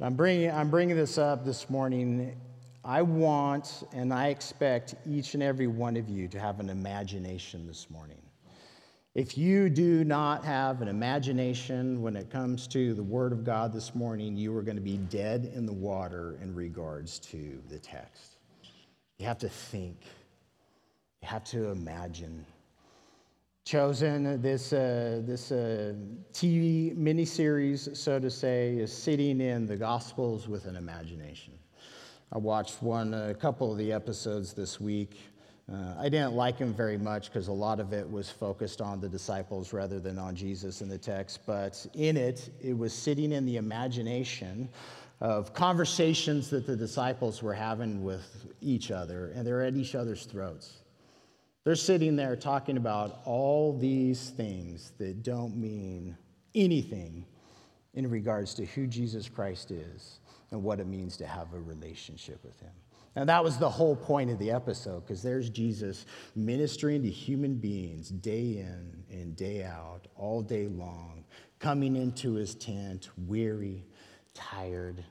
I'm bringing, I'm bringing this up this morning. I want and I expect each and every one of you to have an imagination this morning. If you do not have an imagination when it comes to the Word of God this morning, you are going to be dead in the water in regards to the text. You have to think, you have to imagine chosen this, uh, this uh, TV miniseries, so to say, is sitting in the Gospels with an imagination. I watched one, a couple of the episodes this week. Uh, I didn't like them very much because a lot of it was focused on the disciples rather than on Jesus in the text. But in it, it was sitting in the imagination of conversations that the disciples were having with each other, and they're at each other's throats. They're sitting there talking about all these things that don't mean anything in regards to who Jesus Christ is and what it means to have a relationship with Him. And that was the whole point of the episode, because there's Jesus ministering to human beings day in and day out, all day long, coming into his tent, weary, tired,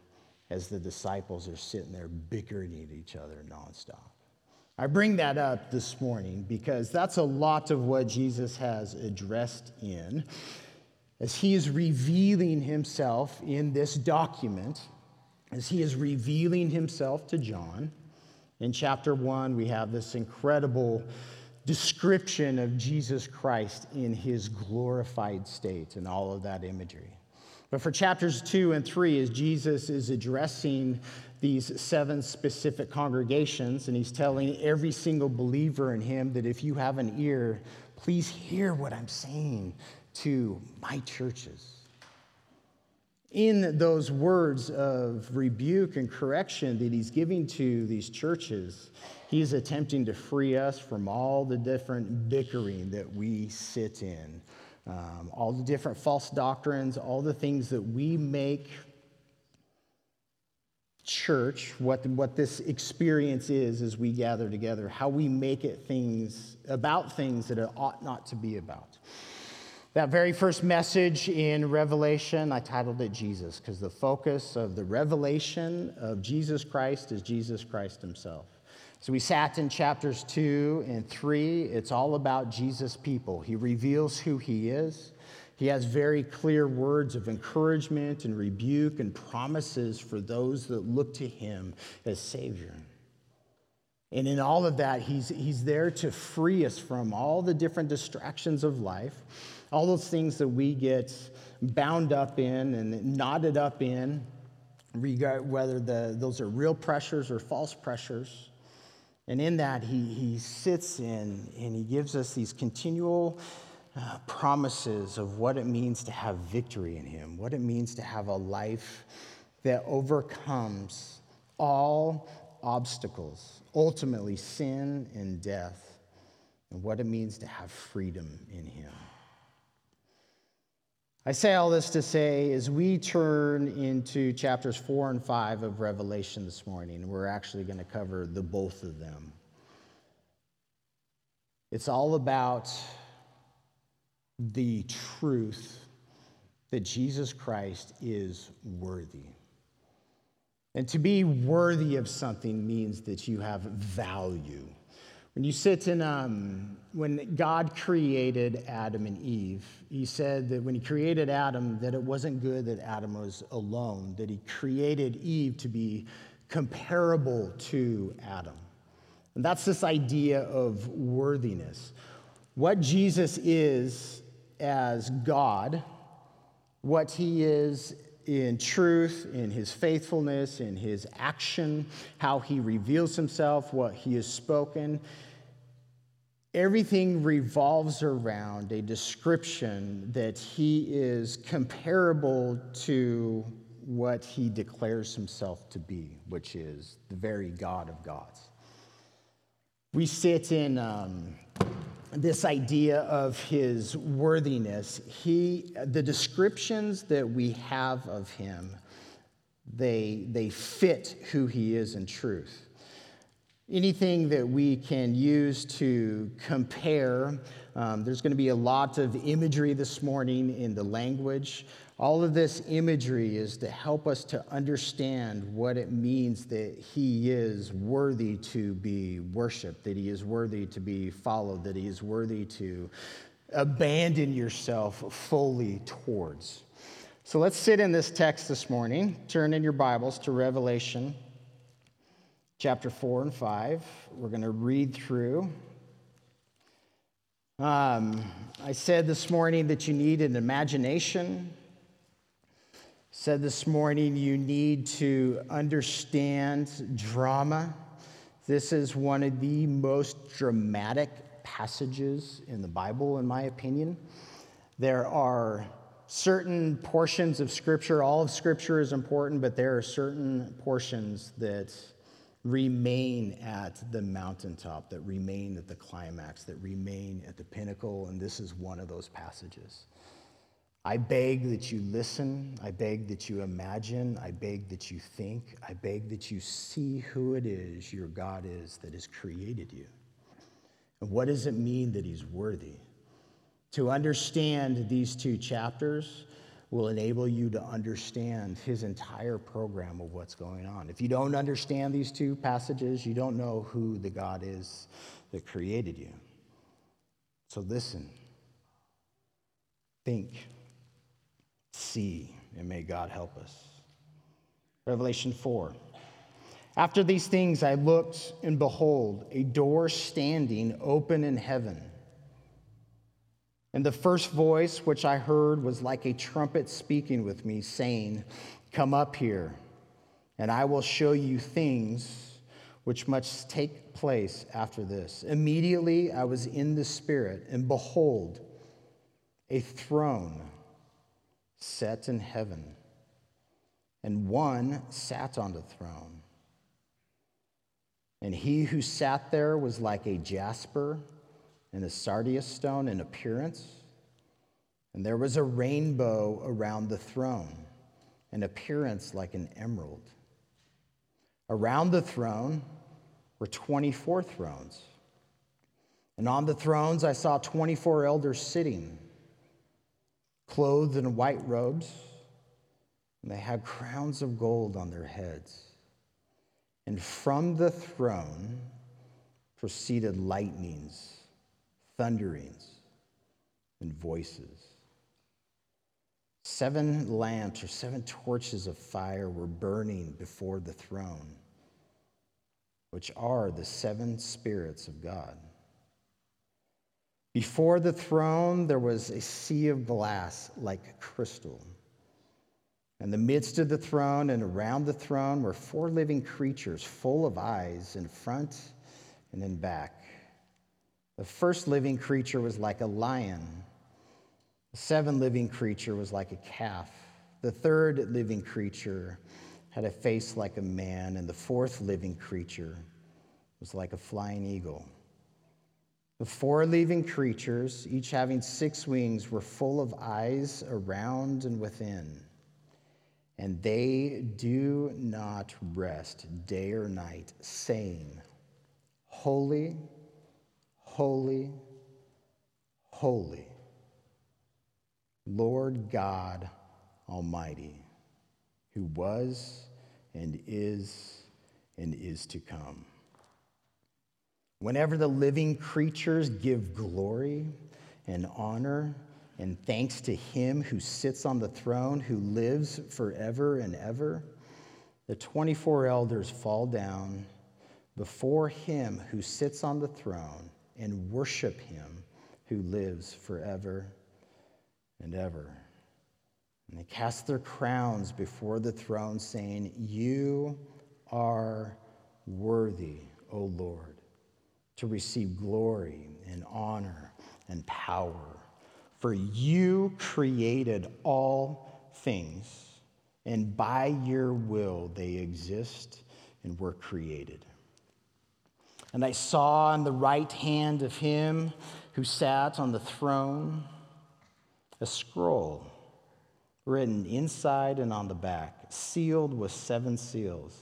as the disciples are sitting there bickering at each other nonstop. I bring that up this morning because that's a lot of what Jesus has addressed in as he is revealing himself in this document, as he is revealing himself to John. In chapter one, we have this incredible description of Jesus Christ in his glorified state and all of that imagery. But for chapters two and three, as Jesus is addressing these seven specific congregations, and he's telling every single believer in him that if you have an ear, please hear what I'm saying to my churches. In those words of rebuke and correction that he's giving to these churches, he's attempting to free us from all the different bickering that we sit in, um, all the different false doctrines, all the things that we make church, what, what this experience is as we gather together, how we make it things about things that it ought not to be about. That very first message in Revelation, I titled it Jesus, because the focus of the revelation of Jesus Christ is Jesus Christ himself. So we sat in chapters two and three. It's all about Jesus' people. He reveals who he is. He has very clear words of encouragement and rebuke and promises for those that look to him as Savior. And in all of that, he's, he's there to free us from all the different distractions of life, all those things that we get bound up in and knotted up in, whether the, those are real pressures or false pressures. And in that, he, he sits in and he gives us these continual uh, promises of what it means to have victory in Him, what it means to have a life that overcomes all obstacles, ultimately sin and death, and what it means to have freedom in Him. I say all this to say, as we turn into chapters four and five of Revelation this morning, we're actually going to cover the both of them. It's all about the truth that Jesus Christ is worthy. And to be worthy of something means that you have value. When you sit in, um, when God created Adam and Eve, he said that when he created Adam, that it wasn't good that Adam was alone, that he created Eve to be comparable to Adam. And that's this idea of worthiness. What Jesus is as God, what he is in truth, in his faithfulness, in his action, how he reveals himself, what he has spoken. Everything revolves around a description that he is comparable to what he declares himself to be, which is the very God of gods. We sit in um, this idea of his worthiness, he, the descriptions that we have of him, they, they fit who he is in truth. Anything that we can use to compare, um, there's going to be a lot of imagery this morning in the language. All of this imagery is to help us to understand what it means that he is worthy to be worshiped, that he is worthy to be followed, that he is worthy to abandon yourself fully towards. So let's sit in this text this morning. Turn in your Bibles to Revelation chapter 4 and 5. We're going to read through. Um, I said this morning that you need an imagination said this morning you need to understand drama. This is one of the most dramatic passages in the Bible, in my opinion. There are certain portions of Scripture, all of Scripture is important, but there are certain portions that remain at the mountaintop, that remain at the climax, that remain at the pinnacle, and this is one of those passages. I beg that you listen. I beg that you imagine. I beg that you think. I beg that you see who it is your God is that has created you. And what does it mean that He's worthy? To understand these two chapters will enable you to understand His entire program of what's going on. If you don't understand these two passages, you don't know who the God is that created you. So listen, think see, and may God help us. Revelation 4. After these things, I looked, and behold, a door standing open in heaven. And the first voice which I heard was like a trumpet speaking with me, saying, Come up here, and I will show you things which must take place after this. Immediately I was in the Spirit, and behold, a throne set in heaven, and one sat on the throne. And he who sat there was like a jasper and a sardius stone in appearance. And there was a rainbow around the throne, an appearance like an emerald. Around the throne were 24 thrones. And on the thrones I saw 24 elders sitting clothed in white robes, and they had crowns of gold on their heads. And from the throne proceeded lightnings, thunderings, and voices. Seven lamps or seven torches of fire were burning before the throne, which are the seven spirits of God. Before the throne, there was a sea of glass like crystal. In the midst of the throne and around the throne were four living creatures full of eyes in front and in back. The first living creature was like a lion. The seventh living creature was like a calf. The third living creature had a face like a man, and the fourth living creature was like a flying eagle. The four living creatures, each having six wings, were full of eyes around and within. And they do not rest day or night, saying, Holy, holy, holy, Lord God Almighty, who was and is and is to come. Whenever the living creatures give glory and honor and thanks to him who sits on the throne, who lives forever and ever, the 24 elders fall down before him who sits on the throne and worship him who lives forever and ever. And they cast their crowns before the throne, saying, You are worthy, O Lord to receive glory and honor and power. For you created all things, and by your will they exist and were created. And I saw on the right hand of him who sat on the throne a scroll written inside and on the back, sealed with seven seals.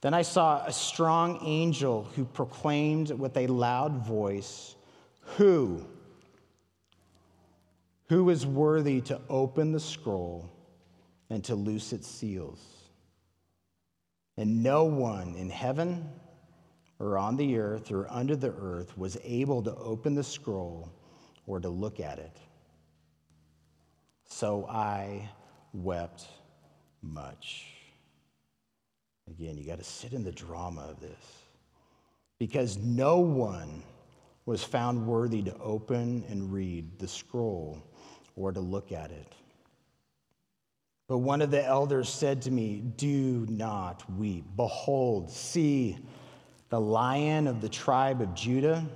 Then I saw a strong angel who proclaimed with a loud voice, Who? Who is worthy to open the scroll and to loose its seals? And no one in heaven or on the earth or under the earth was able to open the scroll or to look at it. So I wept much. Again, you got to sit in the drama of this because no one was found worthy to open and read the scroll or to look at it. But one of the elders said to me, Do not weep. Behold, see, the lion of the tribe of Judah,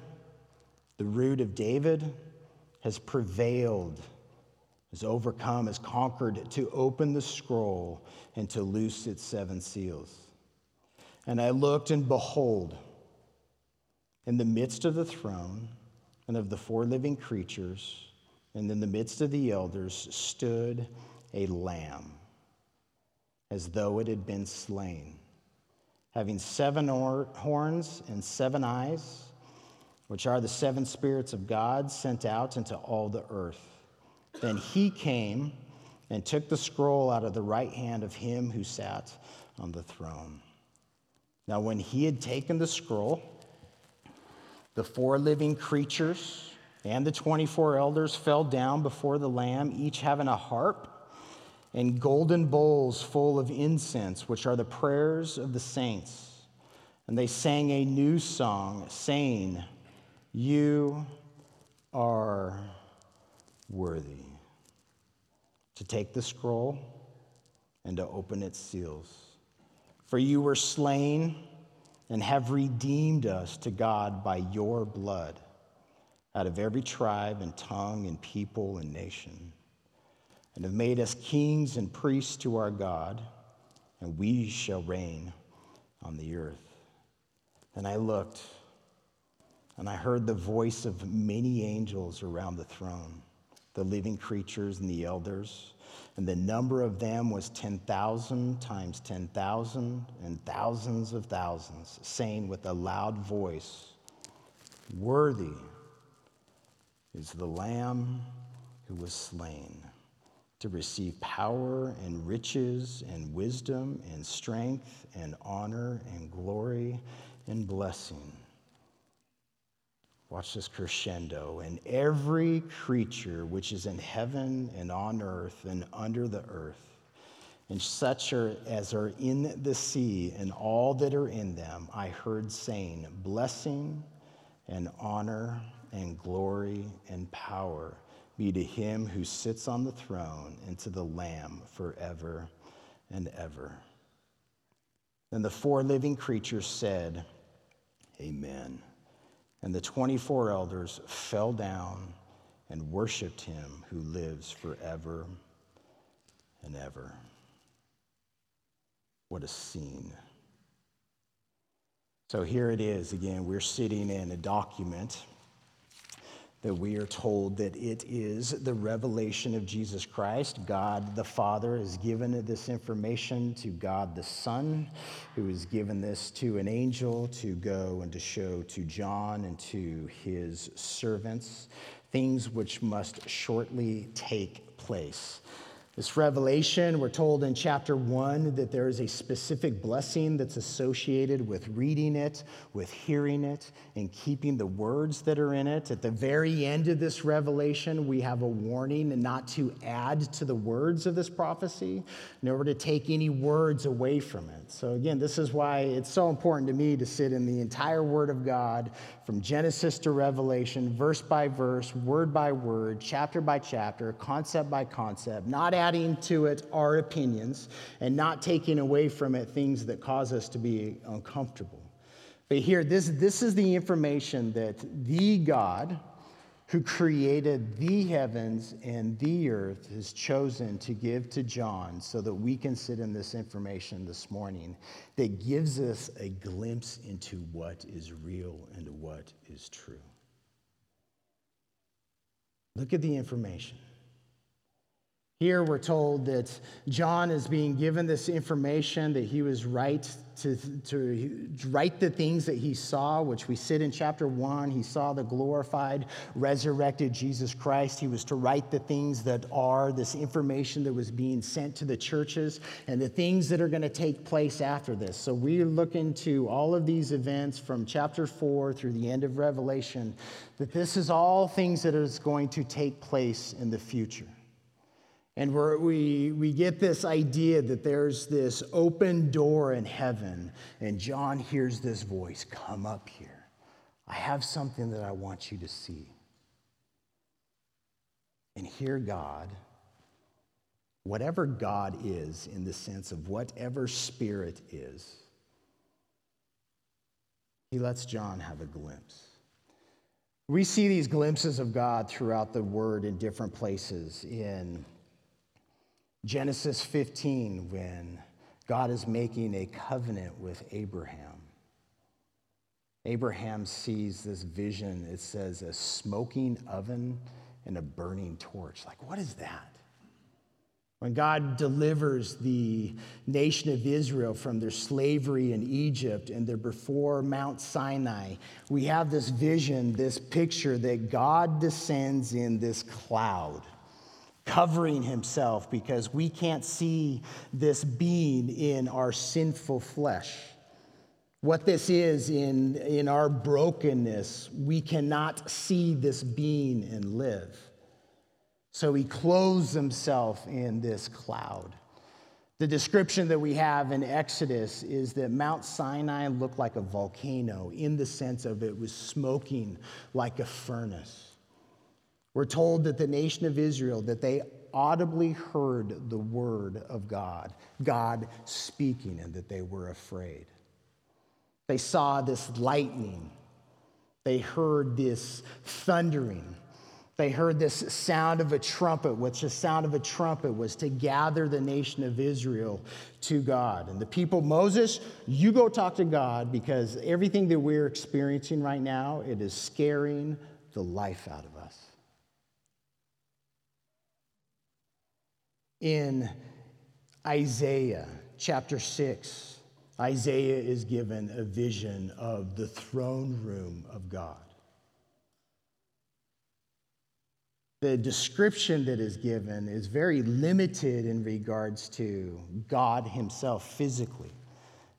the root of David, has prevailed, has overcome, has conquered to open the scroll and to loose its seven seals. And I looked, and behold, in the midst of the throne and of the four living creatures, and in the midst of the elders stood a lamb, as though it had been slain, having seven horns and seven eyes, which are the seven spirits of God sent out into all the earth. Then he came and took the scroll out of the right hand of him who sat on the throne. Now, when he had taken the scroll, the four living creatures and the 24 elders fell down before the Lamb, each having a harp and golden bowls full of incense, which are the prayers of the saints. And they sang a new song, saying, You are worthy to take the scroll and to open its seals. For you were slain and have redeemed us to God by your blood out of every tribe and tongue and people and nation, and have made us kings and priests to our God, and we shall reign on the earth. And I looked, and I heard the voice of many angels around the throne, the living creatures and the elders. And the number of them was 10,000 times 10,000 and thousands of thousands, saying with a loud voice, Worthy is the Lamb who was slain to receive power and riches and wisdom and strength and honor and glory and blessing. Watch this crescendo. And every creature which is in heaven and on earth and under the earth, and such are, as are in the sea and all that are in them, I heard saying, Blessing and honor and glory and power be to him who sits on the throne and to the Lamb forever and ever. Then the four living creatures said, Amen. And the 24 elders fell down and worshiped him who lives forever and ever. What a scene. So here it is again. We're sitting in a document that we are told that it is the revelation of Jesus Christ. God the Father has given this information to God the Son, who has given this to an angel to go and to show to John and to his servants things which must shortly take place. This revelation, we're told in chapter one that there is a specific blessing that's associated with reading it, with hearing it, and keeping the words that are in it. At the very end of this revelation, we have a warning not to add to the words of this prophecy, nor to take any words away from it. So, again, this is why it's so important to me to sit in the entire Word of God from Genesis to Revelation, verse by verse, word by word, chapter by chapter, concept by concept, not adding to it our opinions and not taking away from it things that cause us to be uncomfortable. But here, this, this is the information that the God who created the heavens and the earth has chosen to give to John so that we can sit in this information this morning that gives us a glimpse into what is real and what is true. Look at the information. Here we're told that John is being given this information that he was right to, to write the things that he saw, which we sit in chapter one. He saw the glorified, resurrected Jesus Christ. He was to write the things that are, this information that was being sent to the churches, and the things that are going to take place after this. So we look into all of these events from chapter four through the end of Revelation, that this is all things that is going to take place in the future. And we we, get this idea that there's this open door in heaven, and John hears this voice come up here. I have something that I want you to see. And hear God, whatever God is, in the sense of whatever spirit is, he lets John have a glimpse. We see these glimpses of God throughout the word in different places. In Genesis 15, when God is making a covenant with Abraham. Abraham sees this vision. It says a smoking oven and a burning torch. Like, what is that? When God delivers the nation of Israel from their slavery in Egypt and they're before Mount Sinai, we have this vision, this picture that God descends in this cloud covering himself because we can't see this being in our sinful flesh. What this is in, in our brokenness, we cannot see this being and live. So he clothes himself in this cloud. The description that we have in Exodus is that Mount Sinai looked like a volcano in the sense of it was smoking like a furnace. We're told that the nation of Israel, that they audibly heard the word of God, God speaking, and that they were afraid. They saw this lightning. They heard this thundering. They heard this sound of a trumpet, which the sound of a trumpet was to gather the nation of Israel to God. And the people, Moses, you go talk to God because everything that we're experiencing right now, it is scaring the life out of us. In Isaiah chapter 6, Isaiah is given a vision of the throne room of God. The description that is given is very limited in regards to God Himself physically.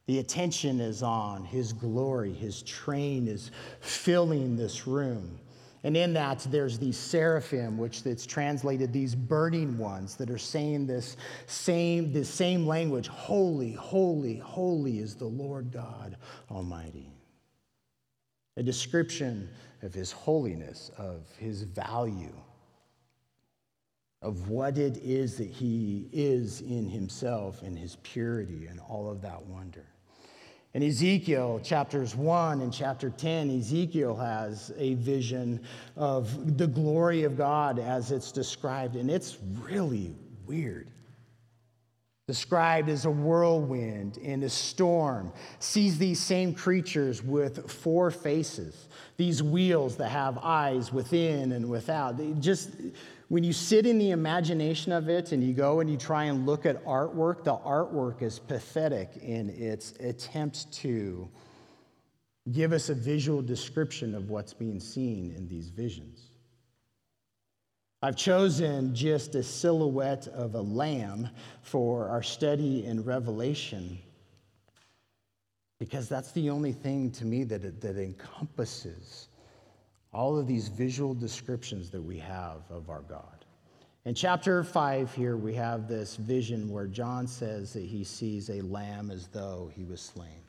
The attention is on His glory, His train is filling this room. And in that, there's these seraphim, which it's translated these burning ones that are saying this same, this same language Holy, holy, holy is the Lord God Almighty. A description of his holiness, of his value, of what it is that he is in himself and his purity and all of that wonder. In Ezekiel chapters 1 and chapter 10, Ezekiel has a vision of the glory of God as it's described, and it's really weird. Described as a whirlwind and a storm, sees these same creatures with four faces, these wheels that have eyes within and without. They just when you sit in the imagination of it and you go and you try and look at artwork, the artwork is pathetic in its attempt to give us a visual description of what's being seen in these visions. I've chosen just a silhouette of a lamb for our study in Revelation because that's the only thing to me that, that encompasses all of these visual descriptions that we have of our God. In chapter 5, here we have this vision where John says that he sees a lamb as though he was slain.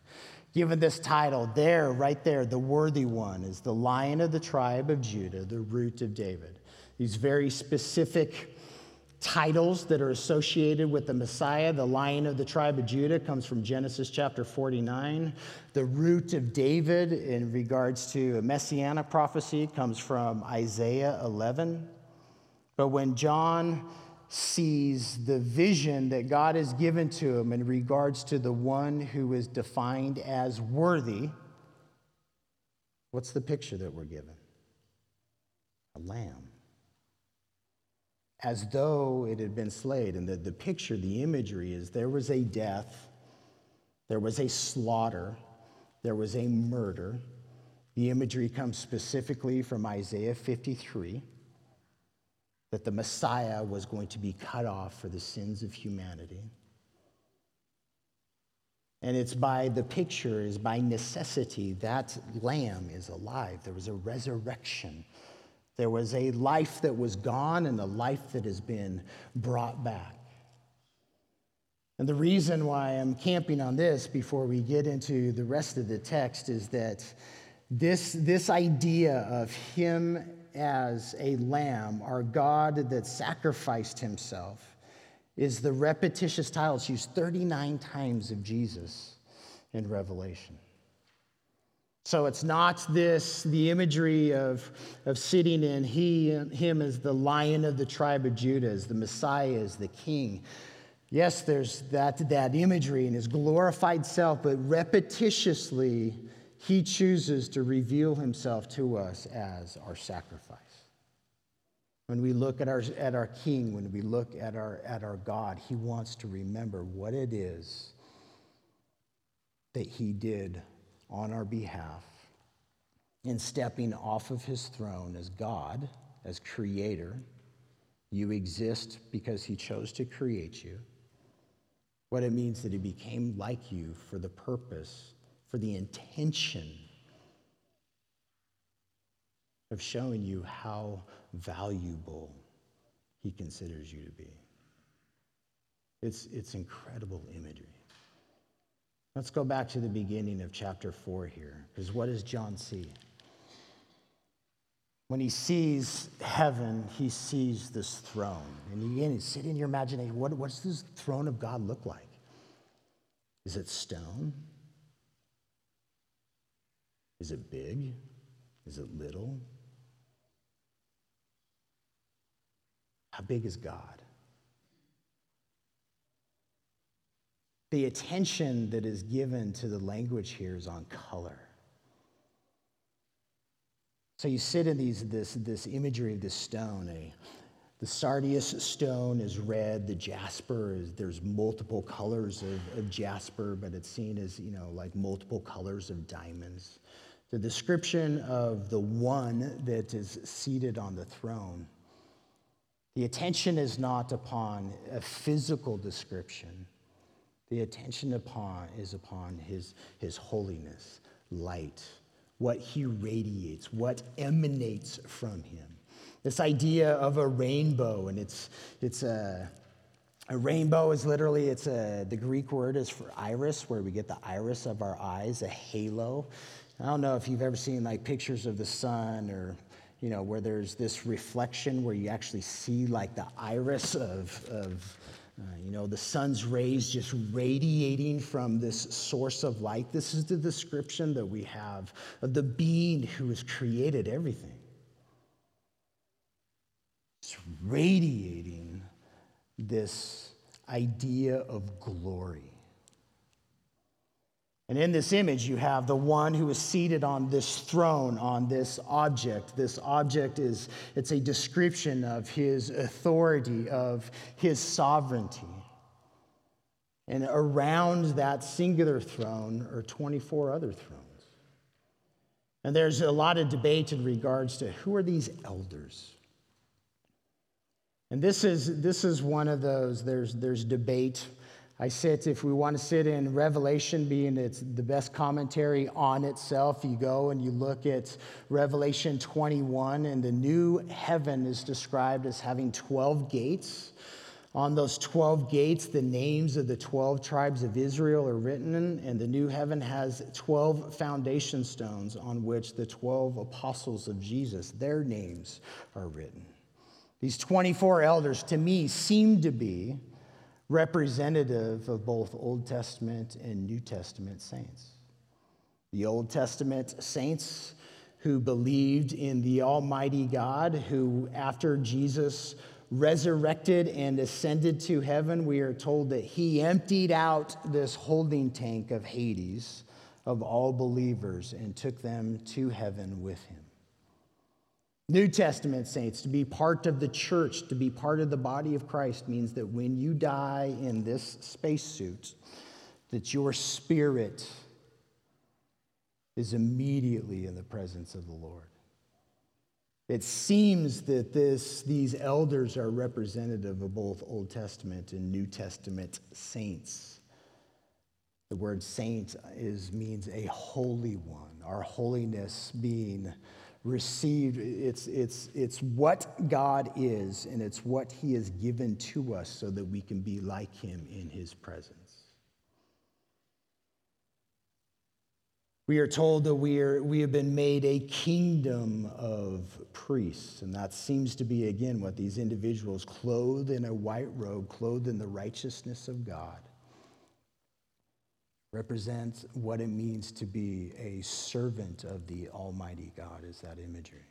Given this title, there, right there, the worthy one is the lion of the tribe of Judah, the root of David. These very specific titles that are associated with the Messiah. The lion of the tribe of Judah comes from Genesis chapter 49. The root of David, in regards to a messianic prophecy, comes from Isaiah 11. But when John sees the vision that God has given to him in regards to the one who is defined as worthy, what's the picture that we're given? A lamb as though it had been slayed. And the, the picture, the imagery is there was a death, there was a slaughter, there was a murder. The imagery comes specifically from Isaiah 53 that the Messiah was going to be cut off for the sins of humanity. And it's by the picture, is by necessity, that lamb is alive. There was a resurrection. There was a life that was gone and a life that has been brought back. And the reason why I'm camping on this before we get into the rest of the text is that this, this idea of him as a lamb, our God that sacrificed himself, is the repetitious title. It's used 39 times of Jesus in Revelation. So it's not this, the imagery of, of sitting in he, him as the lion of the tribe of Judah, as the Messiah, as the king. Yes, there's that, that imagery in his glorified self, but repetitiously, he chooses to reveal himself to us as our sacrifice. When we look at our, at our King, when we look at our, at our God, He wants to remember what it is that He did on our behalf in stepping off of His throne as God, as Creator. You exist because He chose to create you. What it means that He became like you for the purpose, for the intention of showing you how valuable he considers you to be. It's, it's incredible imagery. Let's go back to the beginning of chapter 4 here, because what does John see? When he sees heaven, he sees this throne. And again, sit in your imagination. What, what's this throne of God look like? Is it stone? Is it big? Is it little? How big is God? The attention that is given to the language here is on color. So you sit in these, this, this imagery of this stone. The sardius stone is red. The jasper is, there's multiple colors of, of jasper, but it's seen as, you know, like multiple colors of diamonds. The description of the one that is seated on the throne the attention is not upon a physical description. The attention upon is upon his, his holiness, light, what he radiates, what emanates from him. This idea of a rainbow, and it's, it's a, a rainbow is literally, it's a, the Greek word is for iris, where we get the iris of our eyes, a halo. I don't know if you've ever seen like pictures of the sun or you know, where there's this reflection where you actually see like the iris of, of uh, you know, the sun's rays just radiating from this source of light. This is the description that we have of the being who has created everything. It's radiating this idea of glory. And in this image, you have the one who is seated on this throne, on this object. This object is, it's a description of his authority, of his sovereignty. And around that singular throne are 24 other thrones. And there's a lot of debate in regards to who are these elders? And this is, this is one of those, there's, there's debate I sit, if we want to sit in Revelation, being it's the best commentary on itself, you go and you look at Revelation 21, and the new heaven is described as having 12 gates. On those 12 gates, the names of the 12 tribes of Israel are written, and the new heaven has 12 foundation stones on which the 12 apostles of Jesus, their names are written. These 24 elders, to me, seem to be representative of both Old Testament and New Testament saints. The Old Testament saints who believed in the Almighty God, who, after Jesus resurrected and ascended to heaven, we are told that he emptied out this holding tank of Hades of all believers and took them to heaven with him. New Testament saints, to be part of the church, to be part of the body of Christ, means that when you die in this spacesuit, that your spirit is immediately in the presence of the Lord. It seems that this, these elders are representative of both Old Testament and New Testament saints. The word saint is, means a holy one, our holiness being received. It's, it's, it's what God is, and it's what He has given to us so that we can be like Him in His presence. We are told that we, are, we have been made a kingdom of priests. And that seems to be, again, what these individuals, clothed in a white robe, clothed in the righteousness of God, represents what it means to be a servant of the Almighty God, is that imagery.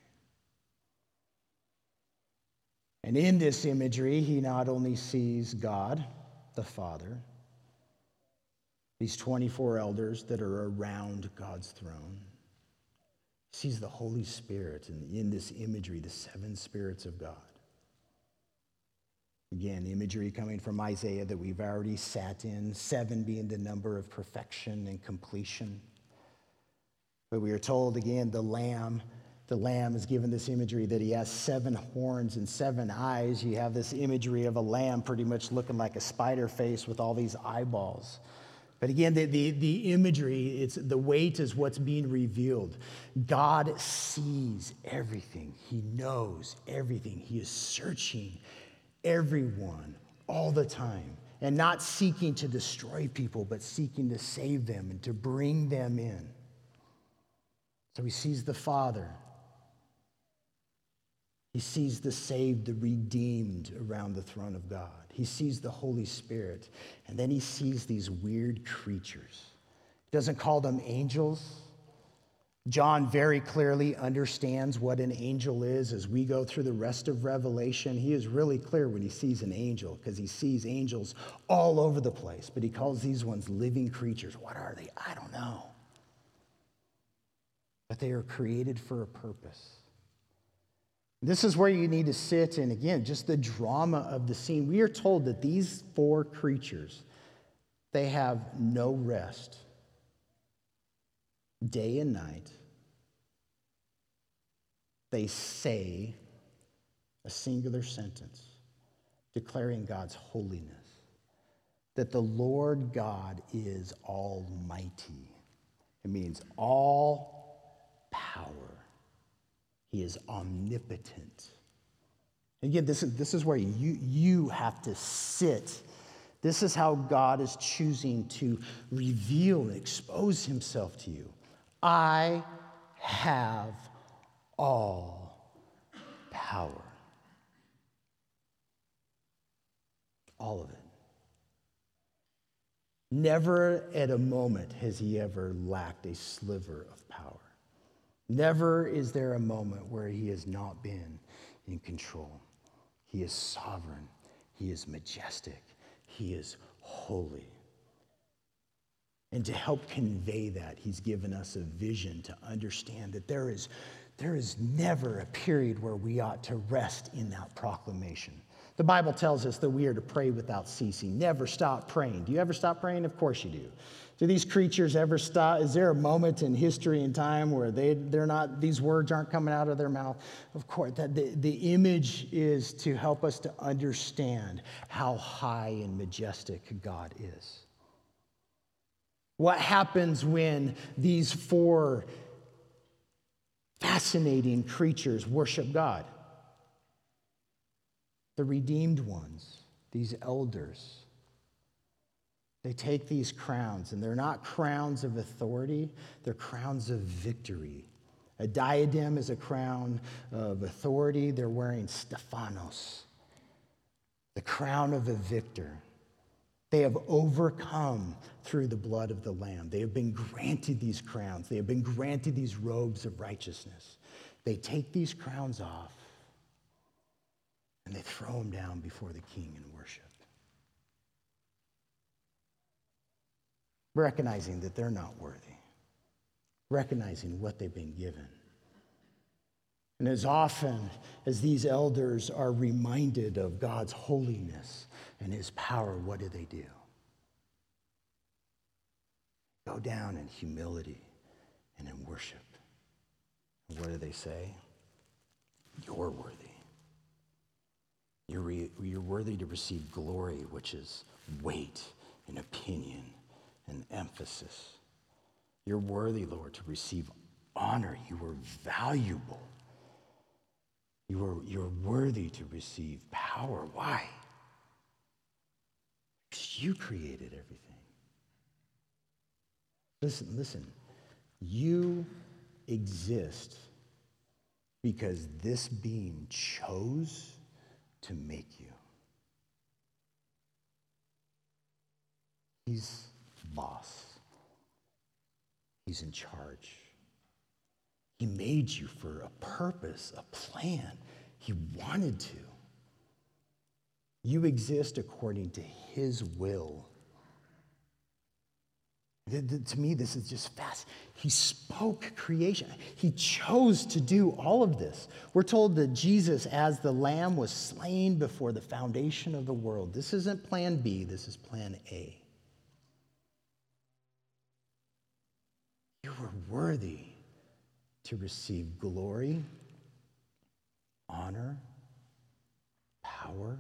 And in this imagery, he not only sees God, the Father, these 24 elders that are around God's throne. Sees the Holy Spirit and in this imagery, the seven spirits of God. Again, imagery coming from Isaiah that we've already sat in, seven being the number of perfection and completion. But we are told again, the Lamb, the Lamb is given this imagery that he has seven horns and seven eyes. You have this imagery of a lamb pretty much looking like a spider face with all these eyeballs. But again, the, the, the, imagery, it's the weight is what's being revealed. God sees everything. He knows everything. He is searching everyone all the time and not seeking to destroy people, but seeking to save them and to bring them in. So he sees the Father. He sees the saved, the redeemed around the throne of God. He sees the Holy Spirit. And then he sees these weird creatures. He doesn't call them angels. John very clearly understands what an angel is as we go through the rest of Revelation. He is really clear when he sees an angel because he sees angels all over the place, but he calls these ones living creatures. What are they? I don't know. But they are created for a purpose. This is where you need to sit, and again, just the drama of the scene. We are told that these four creatures, they have no rest, day and night. They say a singular sentence declaring God's holiness, that the Lord God is almighty. It means all power he is omnipotent. Again, this is, this is where you, you have to sit. This is how God is choosing to reveal and expose himself to you. I have all power. All of it. Never at a moment has he ever lacked a sliver of power. Never is there a moment where he has not been in control. He is sovereign, he is majestic, he is holy. And to help convey that, he's given us a vision to understand that there is, there is never a period where we ought to rest in that proclamation. The Bible tells us that we are to pray without ceasing. Never stop praying. Do you ever stop praying? Of course you do. Do these creatures ever stop? Is there a moment in history and time where they, they're not, these words aren't coming out of their mouth? Of course, that the, the image is to help us to understand how high and majestic God is. What happens when these four fascinating creatures worship God? The redeemed ones, these elders they take these crowns, and they're not crowns of authority, they're crowns of victory. A diadem is a crown of authority. They're wearing Stephanos, the crown of a victor. They have overcome through the blood of the Lamb. They have been granted these crowns, they have been granted these robes of righteousness. They take these crowns off and they throw them down before the king in worship. recognizing that they're not worthy, recognizing what they've been given. And as often as these elders are reminded of God's holiness and his power, what do they do? Go down in humility and in worship. What do they say? You're worthy. You're, re- you're worthy to receive glory, which is weight and opinion and emphasis. You're worthy, Lord, to receive honor. You are valuable. You are, you're worthy to receive power. Why? You created everything. Listen, listen. You exist because this being chose to make you. He's boss. He's in charge. He made you for a purpose, a plan. He wanted to. You exist according to His will. To me, this is just fast. He spoke creation. He chose to do all of this. We're told that Jesus, as the Lamb, was slain before the foundation of the world. This isn't plan B, this is plan A. You were worthy to receive glory, honor, power,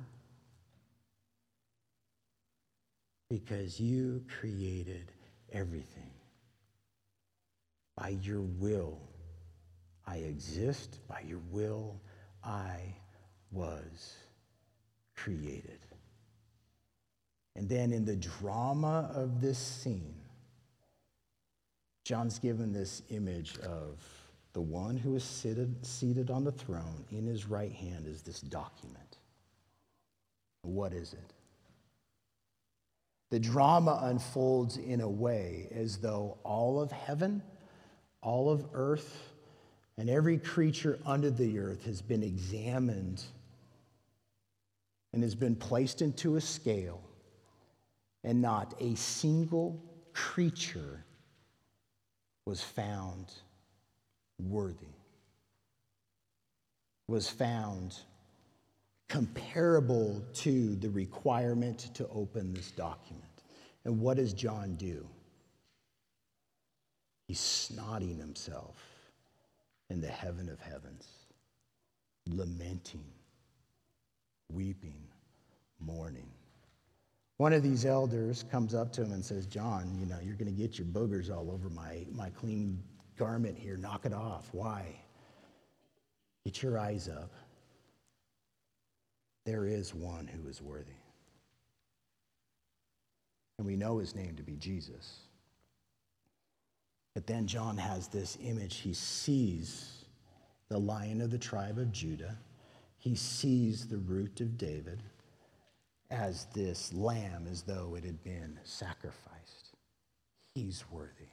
because you created everything. By your will, I exist. By your will, I was created. And then in the drama of this scene, John's given this image of the one who is seated, seated on the throne. In his right hand is this document. What is it? The drama unfolds in a way as though all of heaven, all of earth, and every creature under the earth has been examined and has been placed into a scale, and not a single creature was found worthy, was found comparable to the requirement to open this document. And what does John do? He's snotting himself in the heaven of heavens, lamenting, weeping, mourning. One of these elders comes up to him and says, John, you know, you're going to get your boogers all over my, my clean garment here. Knock it off. Why? Get your eyes up. There is one who is worthy. And we know his name to be Jesus. But then John has this image. He sees the lion of the tribe of Judah, he sees the root of David as this lamb as though it had been sacrificed. He's worthy.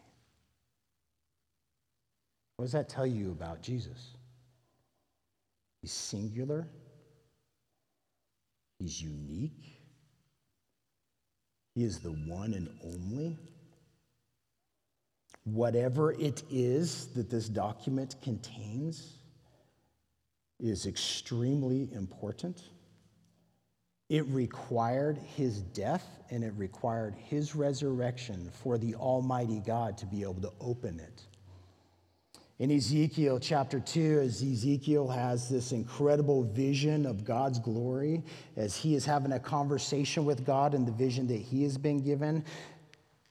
What does that tell you about Jesus? He's singular, he's unique, he is the one and only. Whatever it is that this document contains is extremely important. It required his death and it required his resurrection for the Almighty God to be able to open it. In Ezekiel chapter 2, as Ezekiel has this incredible vision of God's glory, as he is having a conversation with God in the vision that he has been given,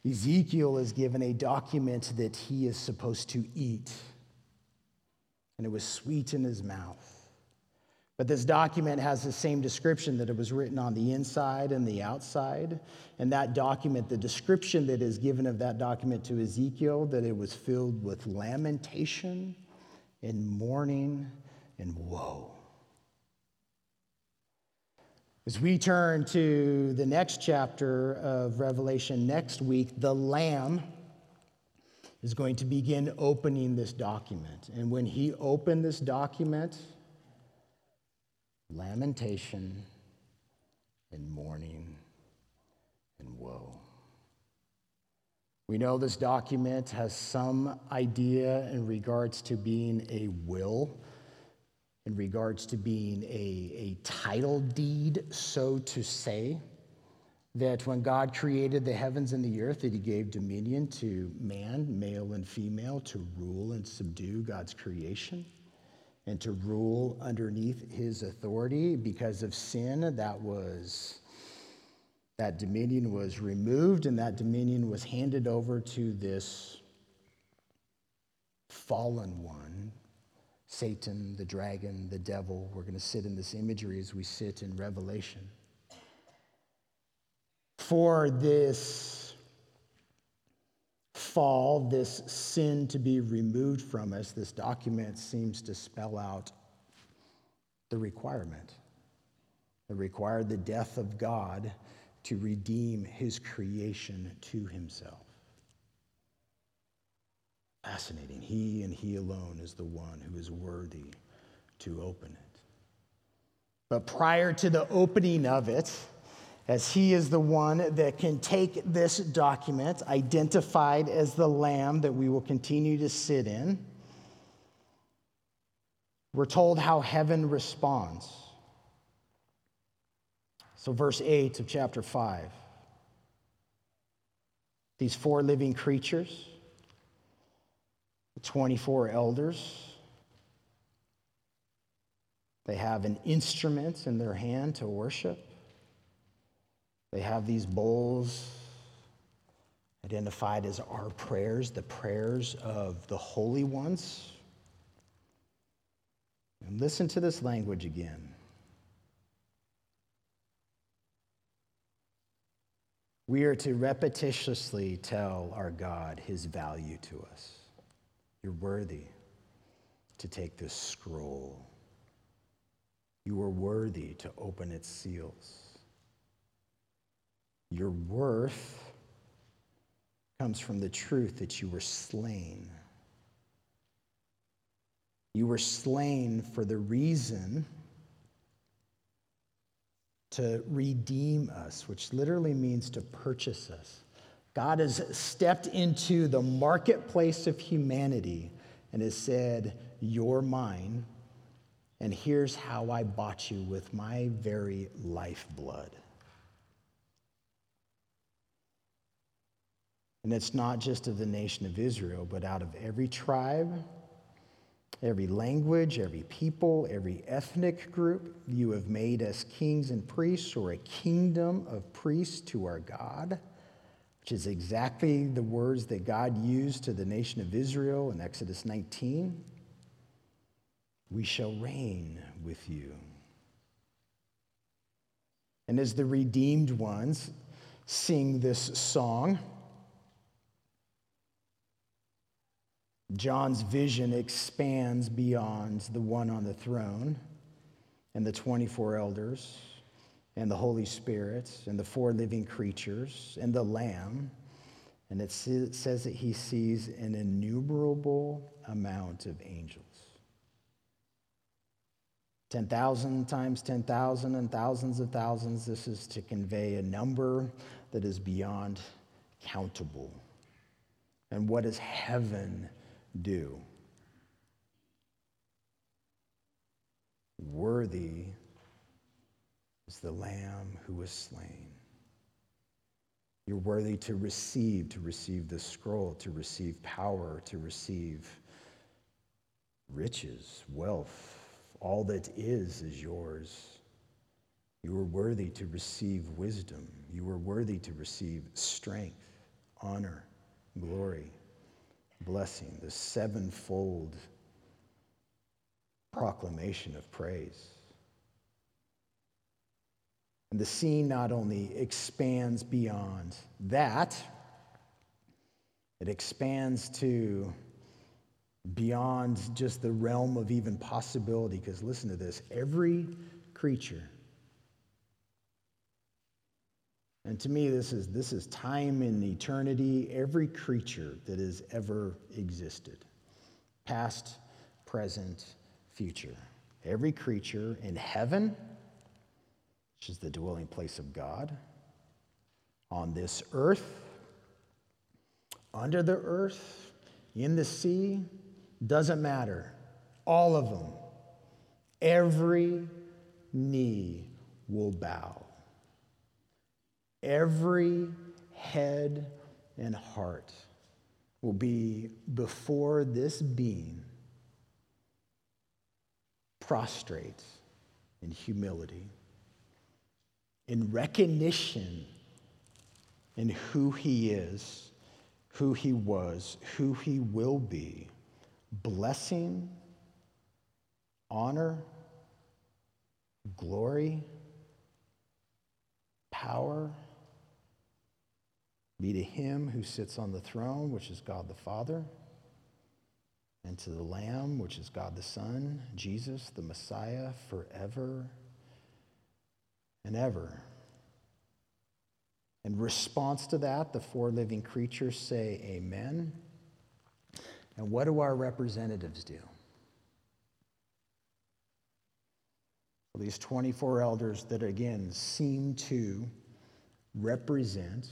Ezekiel is given a document that he is supposed to eat. And it was sweet in his mouth. But this document has the same description that it was written on the inside and the outside. And that document, the description that is given of that document to Ezekiel, that it was filled with lamentation and mourning and woe. As we turn to the next chapter of Revelation next week, the Lamb is going to begin opening this document. And when he opened this document, lamentation and mourning and woe. We know this document has some idea in regards to being a will. in regards to being a, a title deed, so to say, that when God created the heavens and the earth, that he gave dominion to man, male and female, to rule and subdue God's creation and to rule underneath his authority because of sin that was that dominion was removed and that dominion was handed over to this fallen one Satan, the dragon, the devil. We're going to sit in this imagery as we sit in Revelation. For this fall, this sin to be removed from us, this document seems to spell out the requirement. It required the death of God to redeem his creation to himself. Fascinating. He and He alone is the one who is worthy to open it. But prior to the opening of it, as He is the one that can take this document, identified as the Lamb that we will continue to sit in, we're told how heaven responds. So, verse 8 of chapter 5 these four living creatures the 24 elders. They have an instrument in their hand to worship. They have these bowls identified as our prayers, the prayers of the holy ones. And listen to this language again. We are to repetitiously tell our God his value to us. You're worthy to take this scroll. You are worthy to open its seals. Your worth comes from the truth that you were slain. You were slain for the reason to redeem us, which literally means to purchase us. God has stepped into the marketplace of humanity and has said, You're mine, and here's how I bought you with my very lifeblood. And it's not just of the nation of Israel, but out of every tribe, every language, every people, every ethnic group. You have made us kings and priests, or a kingdom of priests to our God which is exactly the words that God used to the nation of Israel in Exodus 19. We shall reign with you. And as the redeemed ones sing this song, John's vision expands beyond the one on the throne and the 24 elders and the Holy Spirit and the four living creatures and the Lamb. And it says that he sees an innumerable amount of angels 10,000 times 10,000 and thousands of thousands. This is to convey a number that is beyond countable. And what is heaven do? Worthy is the Lamb who was slain. You're worthy to receive, to receive the scroll, to receive power, to receive riches, wealth. All that is is yours. You are worthy to receive wisdom. You are worthy to receive strength, honor, glory, blessing, the sevenfold proclamation of praise. And the scene not only expands beyond that, it expands to beyond just the realm of even possibility. Because listen to this every creature, and to me, this is, this is time in eternity, every creature that has ever existed, past, present, future. Every creature in heaven which is the dwelling place of God, on this earth, under the earth, in the sea, doesn't matter. All of them, Every knee will bow. Every head and heart will be before this being prostrate in humility, in recognition in who he is, who he was, who he will be, blessing, honor, glory, power be to him who sits on the throne, which is God the Father, and to the Lamb, which is God the Son, Jesus, the Messiah, forever and ever. In response to that, the four living creatures say, Amen. And what do our representatives do? Well, these 24 elders that again seem to represent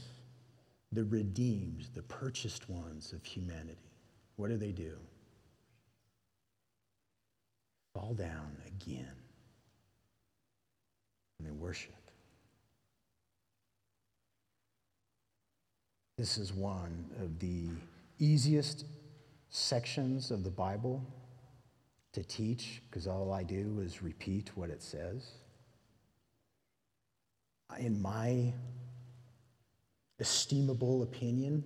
the redeemed, the purchased ones of humanity. What do they do? Fall down again and they worship. This is one of the easiest sections of the Bible to teach because all I do is repeat what it says. In my estimable opinion,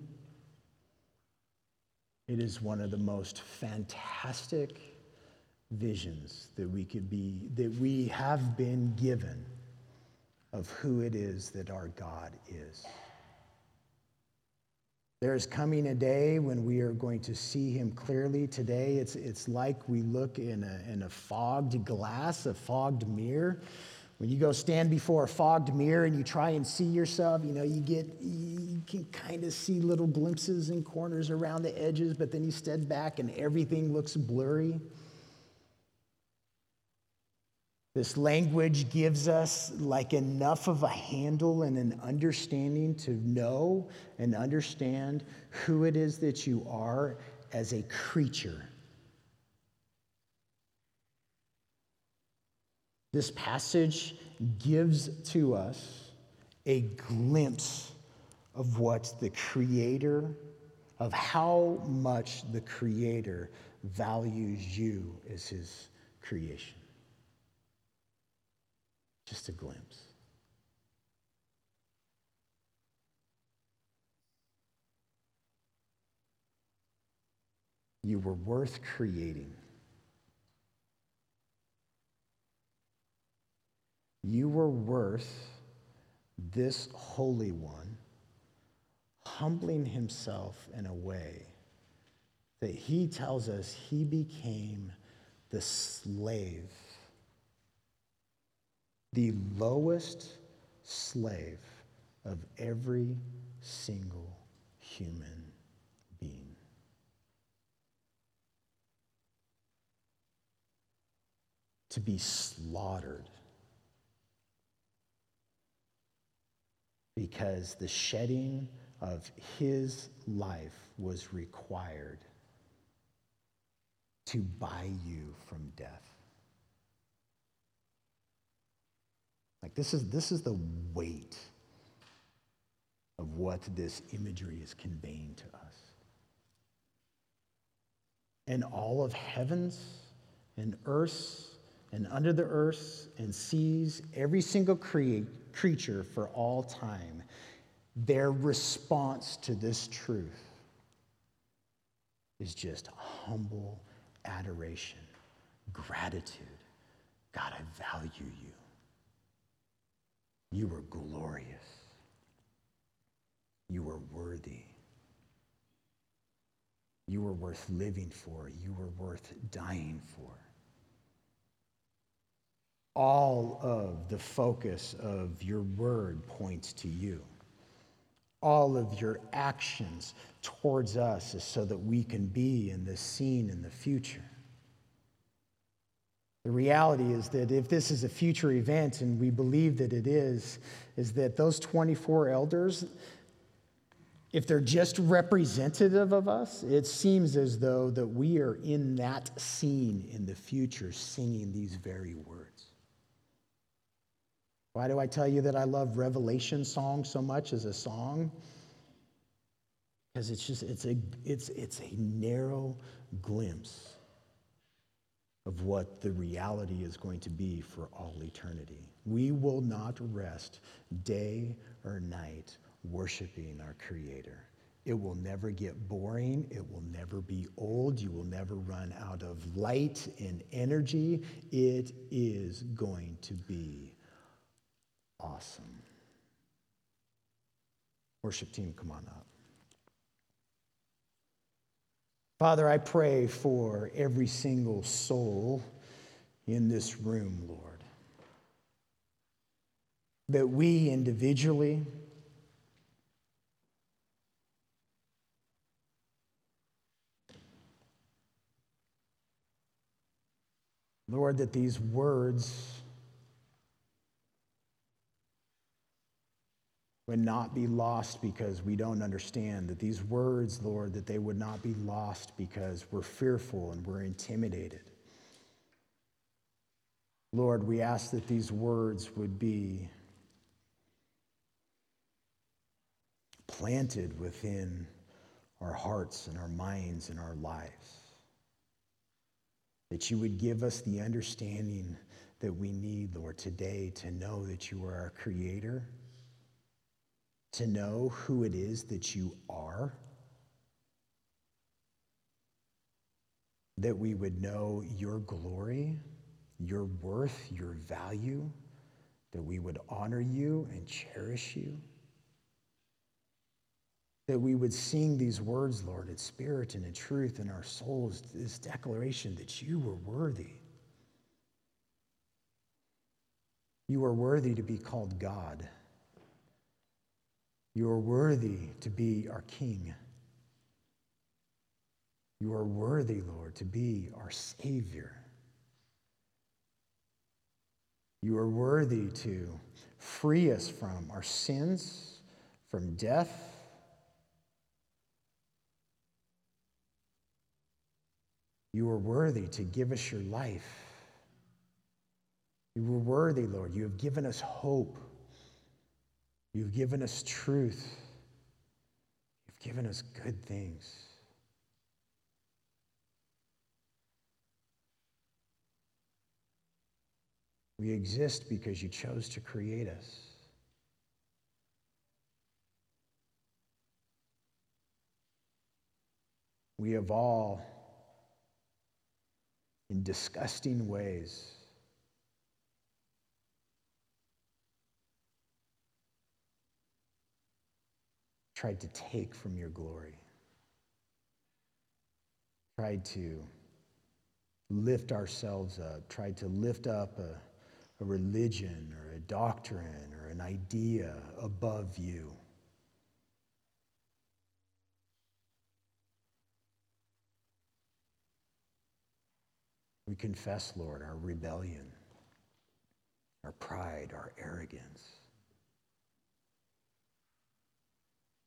it is one of the most fantastic visions that we could be, that we have been given of who it is that our God is. There is coming a day when we are going to see him clearly. Today, it's, it's like we look in a, in a fogged glass, a fogged mirror. When you go stand before a fogged mirror and you try and see yourself, you know, you get, you can kind of see little glimpses and corners around the edges, but then you step back and everything looks blurry. This language gives us like enough of a handle and an understanding to know and understand who it is that you are as a creature. This passage gives to us a glimpse of what the Creator, of how much the Creator values you as His creation. Just a glimpse. You were worth creating. You were worth this Holy One humbling himself in a way that he tells us he became the slave the lowest slave of every single human being. To be slaughtered because the shedding of his life was required to buy you from death. Like this is this is the weight of what this imagery is conveying to us. And all of heavens and earths and under the earths and seas, every single cre- creature for all time, their response to this truth is just humble adoration, gratitude. God, I value you. You were glorious. You were worthy. You were worth living for. You were worth dying for. All of the focus of your word points to you. All of your actions towards us is so that we can be in this scene in the future. The reality is that if this is a future event, and we believe that it is, is that those 24 elders, if they're just representative of us, it seems as though that we are in that scene in the future singing these very words. Why do I tell you that I love Revelation song so much as a song? Because it's just it's a it's it's a narrow glimpse of what the reality is going to be for all eternity. We will not rest day or night worshiping our Creator. It will never get boring. It will never be old. You will never run out of light and energy. It is going to be awesome. Worship team, come on up. Father, I pray for every single soul in this room, Lord, that we individually, Lord, that these words would not be lost because we don't understand. That these words, Lord, that they would not be lost because we're fearful and we're intimidated. Lord, we ask that these words would be planted within our hearts and our minds and our lives. That you would give us the understanding that we need, Lord, today to know that you are our creator to know who it is that you are, that we would know your glory, your worth, your value, that we would honor you and cherish you. That we would sing these words, Lord, in spirit and in truth in our souls, this declaration that you were worthy. You are worthy to be called God. You are worthy to be our King. You are worthy, Lord, to be our Savior. You are worthy to free us from our sins, from death. You are worthy to give us your life. You are worthy, Lord. You have given us hope. You've given us truth. You've given us good things. We exist because you chose to create us. We have all, in disgusting ways, tried to take from your glory, tried to lift ourselves up, tried to lift up a, a religion or a doctrine or an idea above you. We confess, Lord, our rebellion, our pride, our arrogance.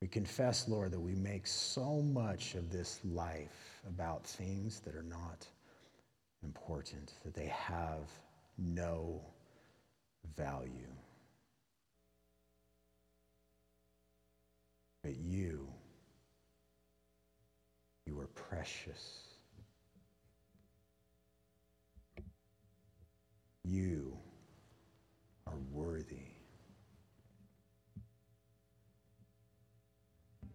We confess, Lord, that we make so much of this life about things that are not important, that they have no value. But you, you are precious. You are worthy.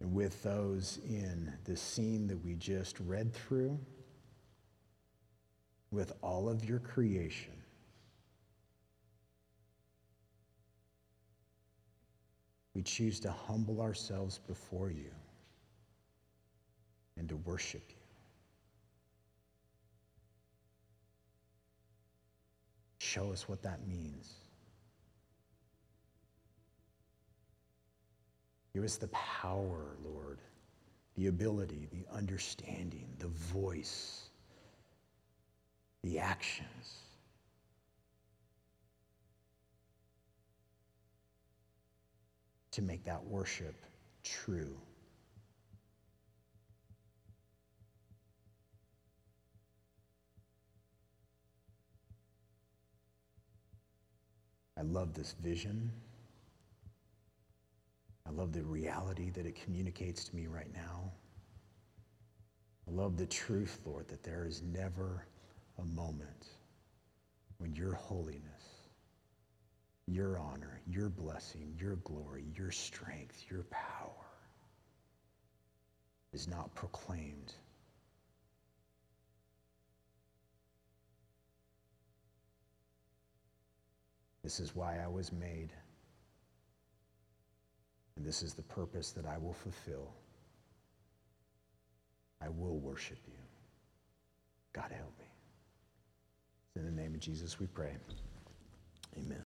and with those in the scene that we just read through, with all of your creation. We choose to humble ourselves before you and to worship you. Show us what that means. Give us the power, Lord, the ability, the understanding, the voice, the actions. To make that worship true. I love this vision. I love the reality that it communicates to me right now. I love the truth, Lord, that there is never a moment when your holiness, your honor, your blessing, your glory, your strength, your power is not proclaimed. This is why I was made. And this is the purpose that I will fulfill. I will worship you. God help me. In the name of Jesus we pray. Amen.